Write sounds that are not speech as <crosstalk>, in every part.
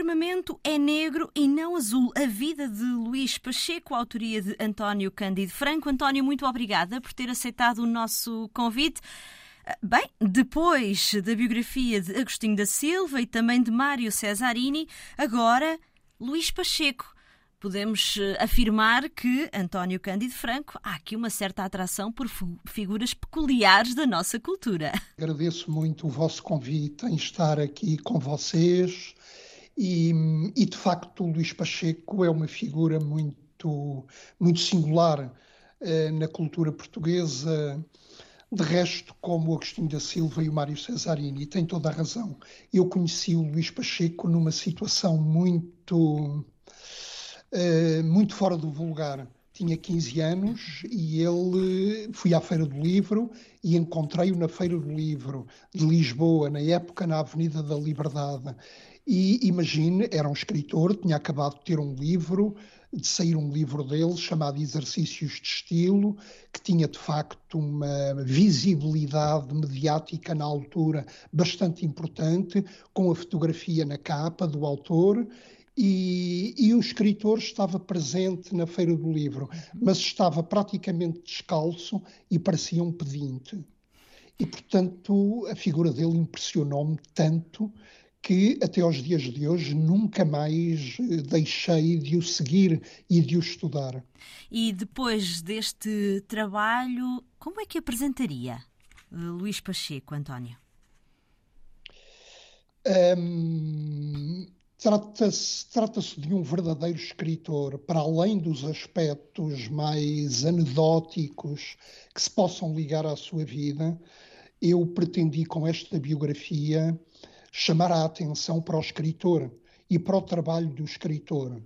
Firmamento é negro e não azul. A vida de Luís Pacheco, autoria de António Cândido Franco. António, muito obrigada por ter aceitado o nosso convite. Ah, bem, depois da biografia de Agostinho da Silva e também de Mário Cesarini, agora Luís Pacheco. Podemos eh, afirmar que António Cândido Franco há aqui uma certa atração por figuras peculiares da nossa cultura. Agradeço muito o vosso convite em estar aqui com vocês e, e, de facto, o Luís Pacheco é uma figura muito, muito singular eh, na cultura portuguesa. De resto, como o Agostinho da Silva e o Mário Cesarini, tem toda a razão. Eu conheci o Luís Pacheco numa situação muito, eh, muito fora do vulgar. Tinha 15 anos e ele fui à Feira do Livro e encontrei-o na Feira do Livro de Lisboa, na época na Avenida da Liberdade. E imagine, era um escritor, tinha acabado de ter um livro, de sair um livro dele chamado Exercícios de Estilo, que tinha de facto uma visibilidade mediática na altura bastante importante, com a fotografia na capa do autor. E, e, o escritor estava presente na Feira do Livro, mas estava praticamente descalço e parecia um pedinte. E, portanto, a figura dele impressionou-me tanto que até aos dias de hoje nunca mais eh, deixei de o seguir e de o estudar. E depois deste trabalho, como é que apresentaria eh, Luís Pacheco, António? Um, Trata-se trata de um verdadeiro escritor, para além dos aspectos mais anedóticos que se possam ligar à sua vida. Eu pretendi com esta biografia chamar a atenção para o escritor e para o trabalho do escritor.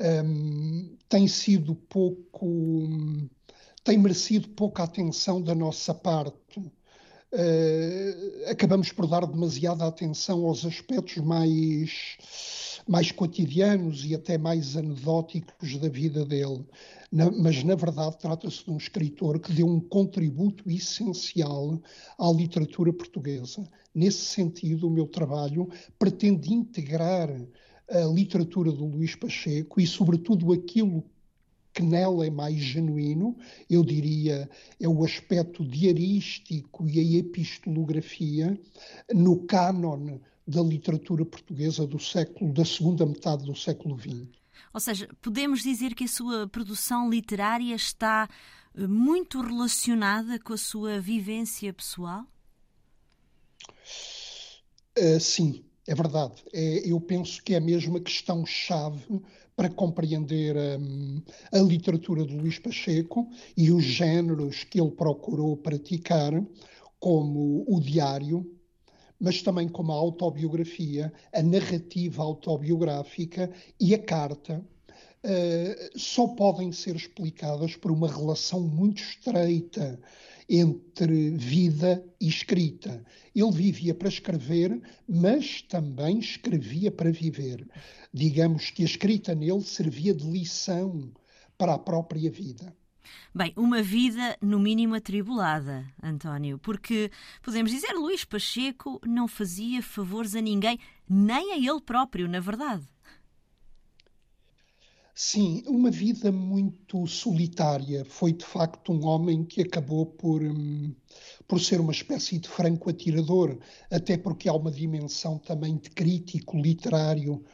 Um, tem sido pouco, tem merecido pouca atenção da nossa parte. Uh, acabamos por dar demasiada atenção aos aspectos mais, mais cotidianos e até mais anedóticos da vida dele. Na, mas, na verdade, trata-se de um escritor que deu um contributo essencial à literatura portuguesa. Nesse sentido, o meu trabalho pretende integrar a literatura do Luís Pacheco e, sobretudo, aquilo que nela é mais genuíno, eu diria, é o aspecto diarístico e a epistolografia no cânon da literatura portuguesa do século da segunda metade do século XX. Ou seja, podemos dizer que a sua produção literária está eh, muito relacionada com a sua vivência pessoal? Uh, sim, é verdade. É, eu penso que é mesmo a questão-chave para compreender um, a literatura de Luís Pacheco e os géneros que ele procurou praticar, como o diário, mas também como a autobiografia, a narrativa autobiográfica e a carta, uh, só podem ser explicadas por uma relação muito estreita entre vida e escrita. Ele vivia para escrever, mas também escrevia para viver. Digamos que a escrita nele servia de lição para a própria vida. Bem, uma vida no mínimo atribulada, António, porque podemos dizer Luís Pacheco não fazia favores a ninguém, nem a ele próprio, na verdade. Sim, uma vida muito solitária. Foi de facto um homem que acabou por, hum, por ser uma espécie de franco atirador, até porque há uma dimensão também de crítico literário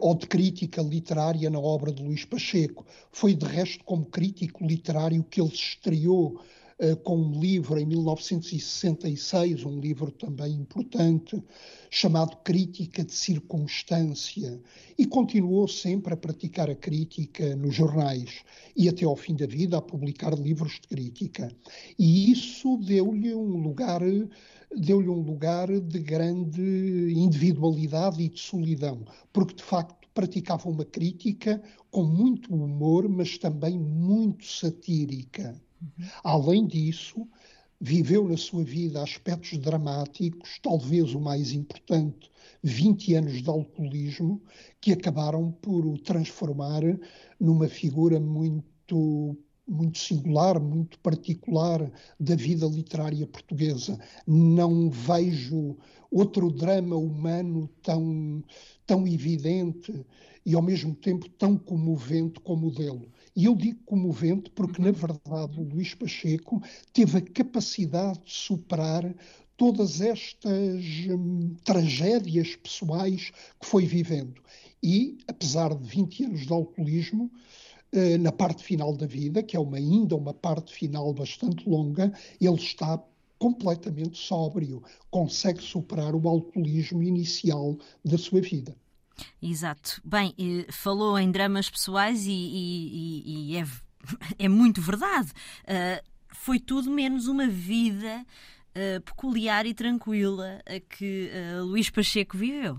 ou de crítica literária na obra de Luís Pacheco. Foi, de resto, como crítico literário que ele se estreou com um livro em 1966, um livro também importante, chamado Crítica de Circunstância, e continuou sempre a praticar a crítica nos jornais e até ao fim da vida a publicar livros de crítica. E isso deu-lhe um lugar deu-lhe um lugar de grande individualidade e de solidão, porque de facto praticava uma crítica com muito humor, mas também muito satírica. Além disso, viveu na sua vida aspectos dramáticos, talvez o mais importante, 20 anos de alcoolismo, que acabaram por o transformar numa figura muito muito singular, muito particular da vida literária portuguesa. Não vejo outro drama humano tão, tão evidente e ao mesmo tempo tão comovente como o dele. E eu digo comovente porque, na verdade, o Luís Pacheco teve a capacidade de superar todas estas hum, tragédias pessoais que foi vivendo. E, apesar de 20 anos de alcoolismo, eh, na parte final da vida, que é uma, ainda uma parte final bastante longa, ele está completamente sóbrio, consegue superar o alcoolismo inicial da sua vida. Exato. Bem, eh, falou em dramas pessoais e, e, e é, <laughs> é, muito verdade. Uh, foi tudo menos uma vida uh, peculiar e tranquila a que uh, Luís Pacheco viveu.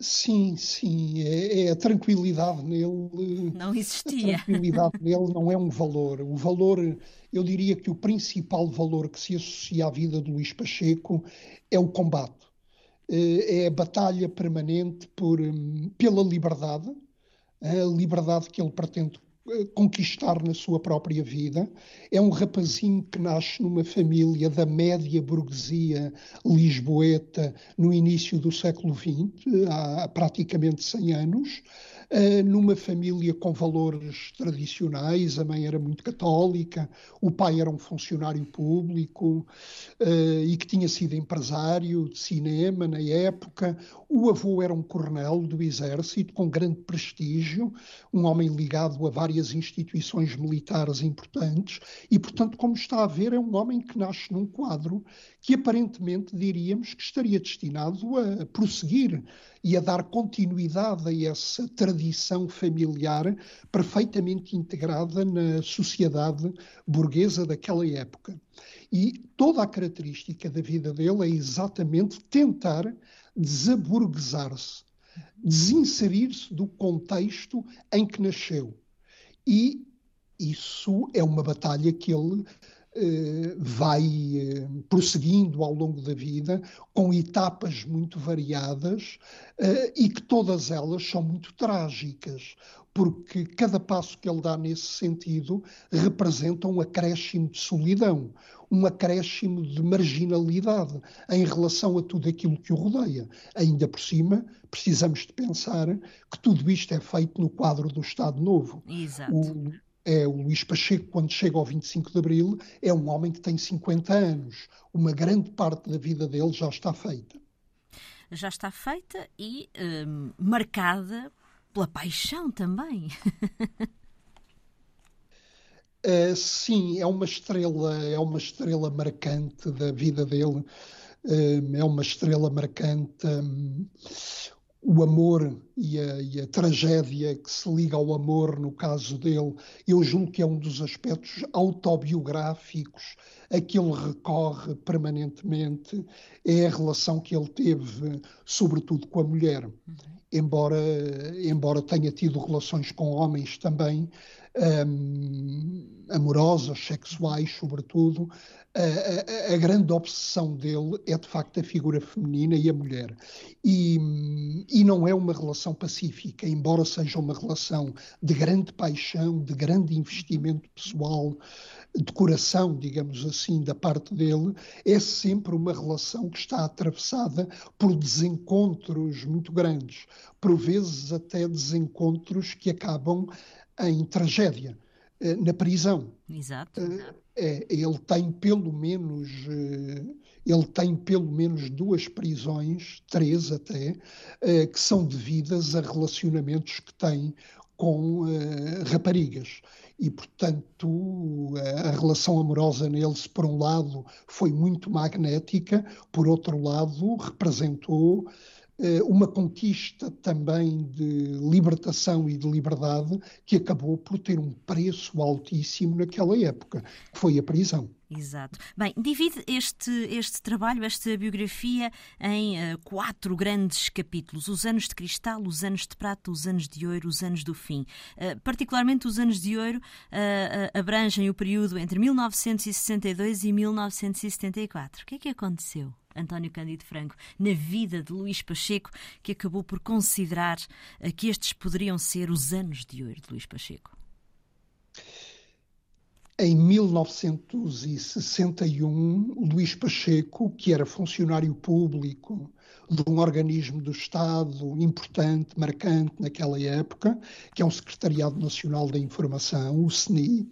Sim, sim, é, é, a tranquilidade nele. Não existia. A tranquilidade nele não é um valor. O valor, eu diria que o principal valor que se associa à vida de Luís Pacheco é o combate. Eh, é a batalha permanente por, hum, pela liberdade, a liberdade que ele pretende conquistar na sua própria vida. É um rapazinho que nasce numa família da média burguesia lisboeta no início do século XX, há praticamente 100 anos. Uh, numa família com valores tradicionais, a mãe era muito católica, o pai era um funcionário público uh, e que tinha sido empresário de cinema na época, o avô era um coronel do exército com grande prestígio, um homem ligado a várias instituições militares importantes e, portanto, como está a ver, é um homem que nasce num quadro que aparentemente diríamos que estaria destinado a prosseguir e a dar continuidade a essa tradição familiar perfeitamente integrada na sociedade burguesa daquela época. E toda a característica da vida dele é exatamente tentar desaburguesar-se, desinserir-se do contexto em que nasceu. E isso é uma batalha que ele vai eh, prosseguindo ao longo da vida, com etapas muito variadas eh, e que todas elas são muito trágicas, porque cada passo que ele dá nesse sentido representa um acréscimo de solidão, um acréscimo de marginalidade em relação a tudo aquilo que o rodeia. Ainda por cima, precisamos de pensar que tudo isto é feito no quadro do Estado Novo. Exato. O, é o Luís Pacheco, quando chega ao 25 de Abril, é um homem que tem 50 anos. Uma grande parte da vida dele já está feita. Já está feita e hum, marcada pela paixão também. Uh, <laughs> sim, é uma estrela, é uma estrela marcante da vida dele. Uh, é uma estrela marcante. Um, o amor e a, e a, tragédia que se liga ao amor, no caso dele, eu julgo que é um dos aspectos autobiográficos a que ele recorre permanentemente, é a relação que ele teve, sobretudo com a mulher. Uhum. Embora, embora tenha tido relações com homens também, um, amorosas, sexuais, sobretudo, a, a, a, grande obsessão dele é de facto a figura feminina e a mulher. E, e não é uma relação pacífica, embora seja uma relação de grande paixão, de grande investimento pessoal, de coração, digamos assim, da parte dele, é sempre uma relação que está atravessada por desencontros muito grandes, por vezes até desencontros que acabam em tragédia, eh, na prisão. Exato. Eh, é, ele tem pelo menos eh, ele tem pelo menos duas prisões, três até, que são devidas a relacionamentos que tem com raparigas e, portanto, a relação amorosa neles, por um lado, foi muito magnética, por outro lado, representou uma conquista também de libertação e de liberdade que acabou por ter um preço altíssimo naquela época, que foi a prisão. Exato. Bem, divide este, este trabalho, esta biografia, em uh, quatro grandes capítulos: os anos de cristal, os anos de prata, os anos de ouro, os anos do fim. Uh, particularmente os anos de ouro uh, abrangem o período entre 1962 e 1974. O que é que aconteceu? António Cândido Franco, na vida de Luís Pacheco, que acabou por considerar eh, que estes poderiam ser os anos de ouro de Luís Pacheco? em 1961, Luís Pacheco, que era funcionário público de um organismo do Estado importante, marcante naquela época, que é o Secretariado Nacional da Informação, o SNI,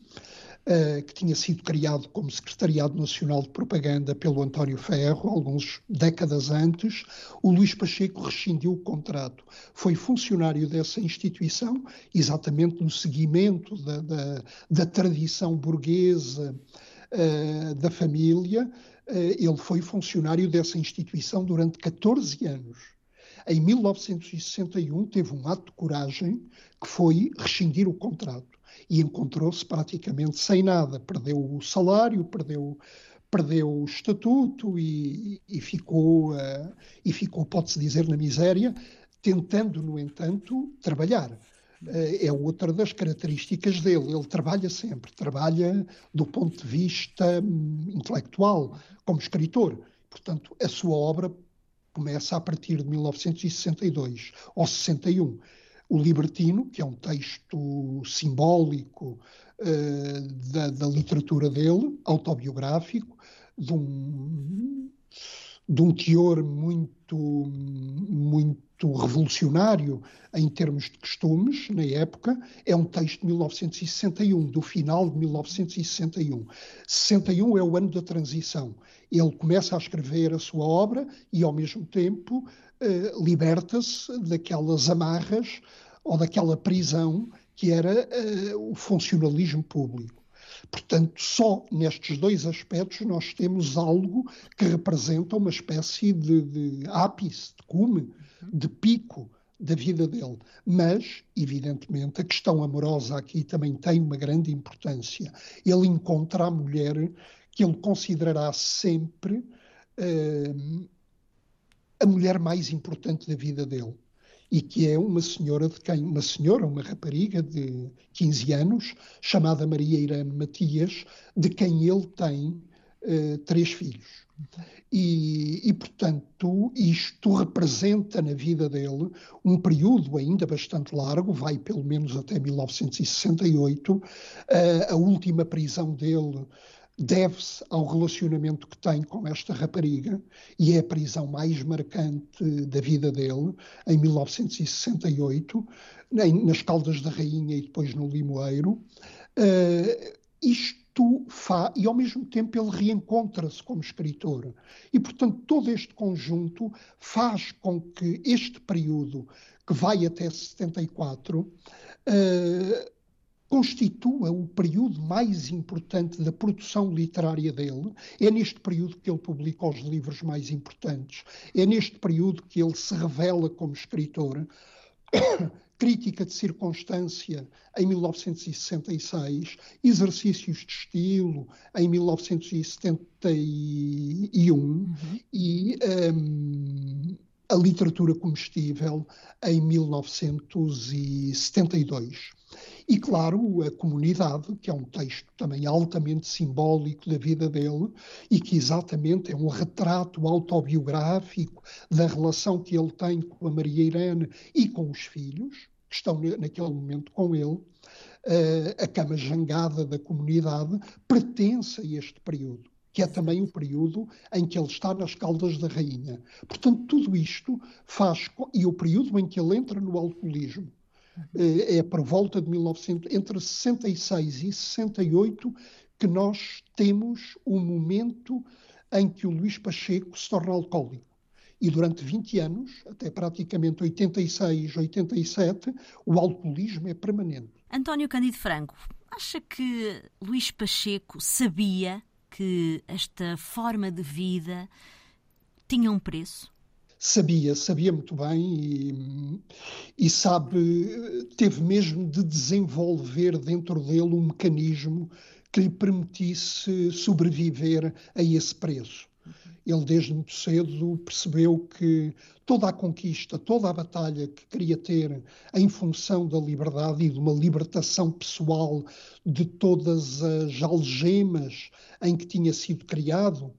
uh, que tinha sido criado como Secretariado Nacional de Propaganda pelo António Ferro, alguns décadas antes, o Luís Pacheco rescindiu o contrato. Foi funcionário dessa instituição, exatamente no seguimento da, da, da tradição burguesa uh, da família. Uh, ele foi funcionário dessa instituição durante 14 anos. Em 1961 teve um ato de coragem que foi rescindir o contrato e encontrou-se praticamente sem nada. Perdeu o salário, perdeu, perdeu o estatuto e, e ficou, uh, e ficou pode-se dizer, na miséria, tentando, no entanto, trabalhar. Uh, é outra das características dele. Ele trabalha sempre, trabalha do ponto de vista um, intelectual, como escritor. Portanto, a sua obra começa a partir de 1962 ou 61 o Libertino, que é um texto simbólico uh, da, da, literatura dele, autobiográfico, de um, de um teor muito, muito revolucionário em termos de costumes, na época, é um texto de 1961, do final de 1961. 61 é o ano da transição. Ele começa a escrever a sua obra e, ao mesmo tempo, eh, liberta-se daquelas amarras ou daquela prisão que era uh, o funcionalismo público. Portanto, só nestes dois aspectos nós temos algo que representa uma espécie de, de ápice, de cume, de pico da vida dele. Mas, evidentemente, a questão amorosa aqui também tem uma grande importância. Ele encontra a mulher que ele considerará sempre uh, a mulher mais importante da vida dele e que é uma senhora de quem uma senhora, uma rapariga de 15 anos, chamada Maria Irene Matias, de quem ele tem uh, três filhos. E, e, portanto, isto representa na vida dele um período ainda bastante largo, vai pelo menos até 1968. Uh, a última prisão dele deve-se ao relacionamento que tem com esta rapariga e é a prisão mais marcante da vida dele, em 1968, nas Caldas da Rainha e depois no Limoeiro. Uh, fa e ao mesmo tempo ele reencontra-se como escritor. E, portanto, todo este conjunto faz com que este período, que vai até 74, uh, constitua o período mais importante da produção literária dele. É neste período que ele publica os livros mais importantes. É neste período que ele se revela como escritor. <coughs> Crítica de Circunstância em 1966, Exercícios de Estilo em 1971 uhum. e um, A Literatura Comestível em 1972. E, claro, a comunidade, que é um texto também altamente simbólico da vida dele e que exatamente é um retrato autobiográfico da relação que ele tem com a Maria Irene e com os filhos, que estão naquele momento com ele. Uh, a cama jangada da comunidade pertence a este período que é também o período em que ele está nas Caldas da Rainha. Portanto, tudo isto faz. E o período em que ele entra no alcoolismo, é por volta de 1900, entre 66 e 68 que nós temos o momento em que o Luís Pacheco se torna alcoólico. E durante 20 anos, até praticamente 86, 87, o alcoolismo é permanente. António Cândido Franco, acha que Luís Pacheco sabia que esta forma de vida tinha um preço? Sabia, sabia muito bem e, e, sabe, teve mesmo de desenvolver dentro dele um mecanismo que lhe permitisse sobreviver a esse preço. Ele, desde muito cedo, percebeu que toda a conquista, toda a batalha que queria ter em função da liberdade e de uma libertação pessoal de todas as algemas em que tinha sido criado,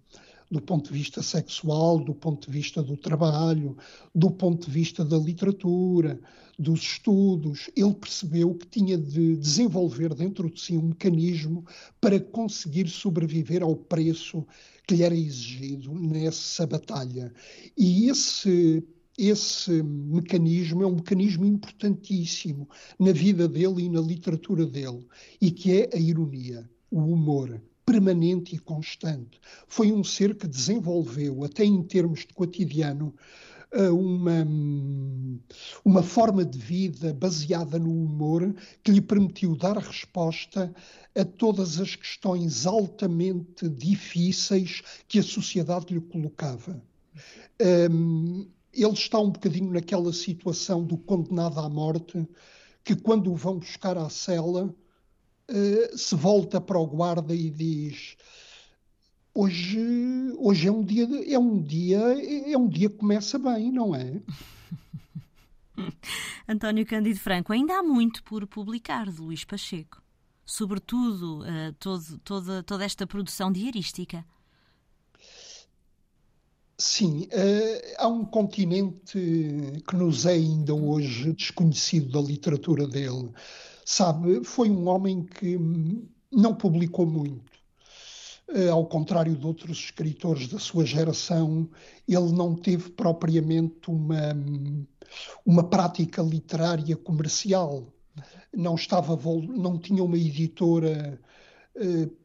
do ponto de vista sexual, do ponto de vista do trabalho, do ponto de vista da literatura, dos estudos. Ele percebeu que tinha de desenvolver dentro de si um mecanismo para conseguir sobreviver ao preço que lhe era exigido nessa batalha. E esse esse mecanismo é um mecanismo importantíssimo na vida dele e na literatura dele, e que é a ironia, o humor permanente e constante. Foi um ser que desenvolveu, até em termos de cotidiano, eh, uma, uma forma de vida baseada no humor que lhe permitiu dar resposta a todas as questões altamente difíceis que a sociedade lhe colocava. Um, ele está um bocadinho naquela situação do condenado à morte, que quando o vão buscar à cela, uh, se volta para o guarda e diz: hoje, hoje é um dia, é um dia, é um dia que começa bem, não é? <laughs> António Cândido Franco, ainda há muito por publicar de Luís Pacheco, sobretudo uh, todo, toda, toda esta produção diarística. Sim, uh, há um continente que nos é ainda hoje desconhecido da literatura dele. Sabe, foi um homem que não publicou muito. Uh, ao contrário de outros escritores da sua geração, ele não teve propriamente uma, uma prática literária comercial. Não estava, não tinha uma editora uh,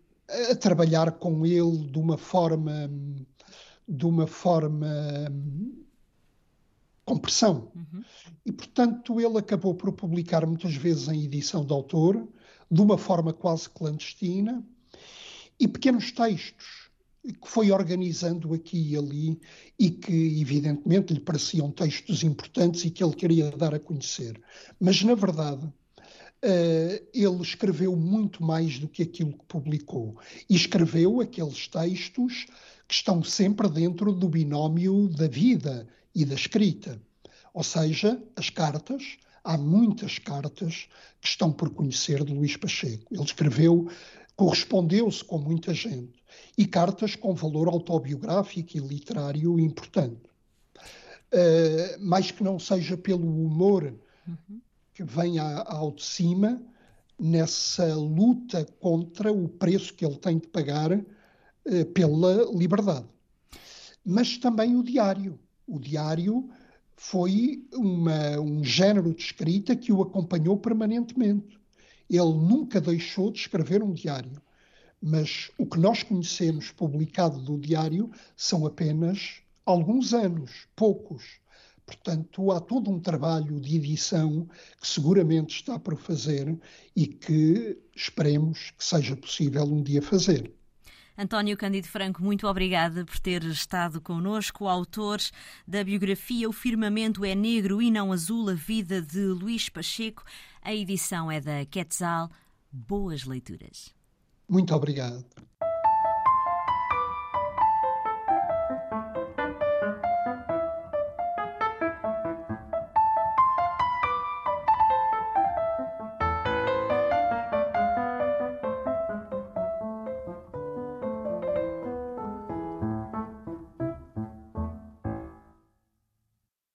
a trabalhar com ele de uma forma de uma forma com pressão. Uhum. E, portanto, ele acabou por publicar muitas vezes em edição de autor, de uma forma quase clandestina, e pequenos textos que foi organizando aqui e ali e que, evidentemente, lhe pareciam textos importantes e que ele queria dar a conhecer. Mas, na verdade, Uh, ele escreveu muito mais do que aquilo que publicou. E escreveu aqueles textos que estão sempre dentro do binómio da vida e da escrita. Ou seja, as cartas, há muitas cartas que estão por conhecer de Luís Pacheco. Ele escreveu, correspondeu-se com muita gente, e cartas com valor autobiográfico e literário importante. Uh, mais que não seja pelo humor uhum. que vem ao de cima nessa luta contra o preço que ele tem de pagar eh, pela liberdade. Mas também o diário. O diário foi uma, um género de escrita que o acompanhou permanentemente. Ele nunca deixou de escrever um diário. Mas o que nós conhecemos publicado do diário são apenas alguns anos, poucos. Portanto, há todo um trabalho de edição que seguramente está por fazer e que esperemos que seja possível um dia fazer. António Cândido Franco, muito obrigada por ter estado connosco. Autor da biografia O Firmamento é Negro e Não Azul, a vida de Luís Pacheco. A edição é da Quetzal. Boas leituras. Muito obrigado.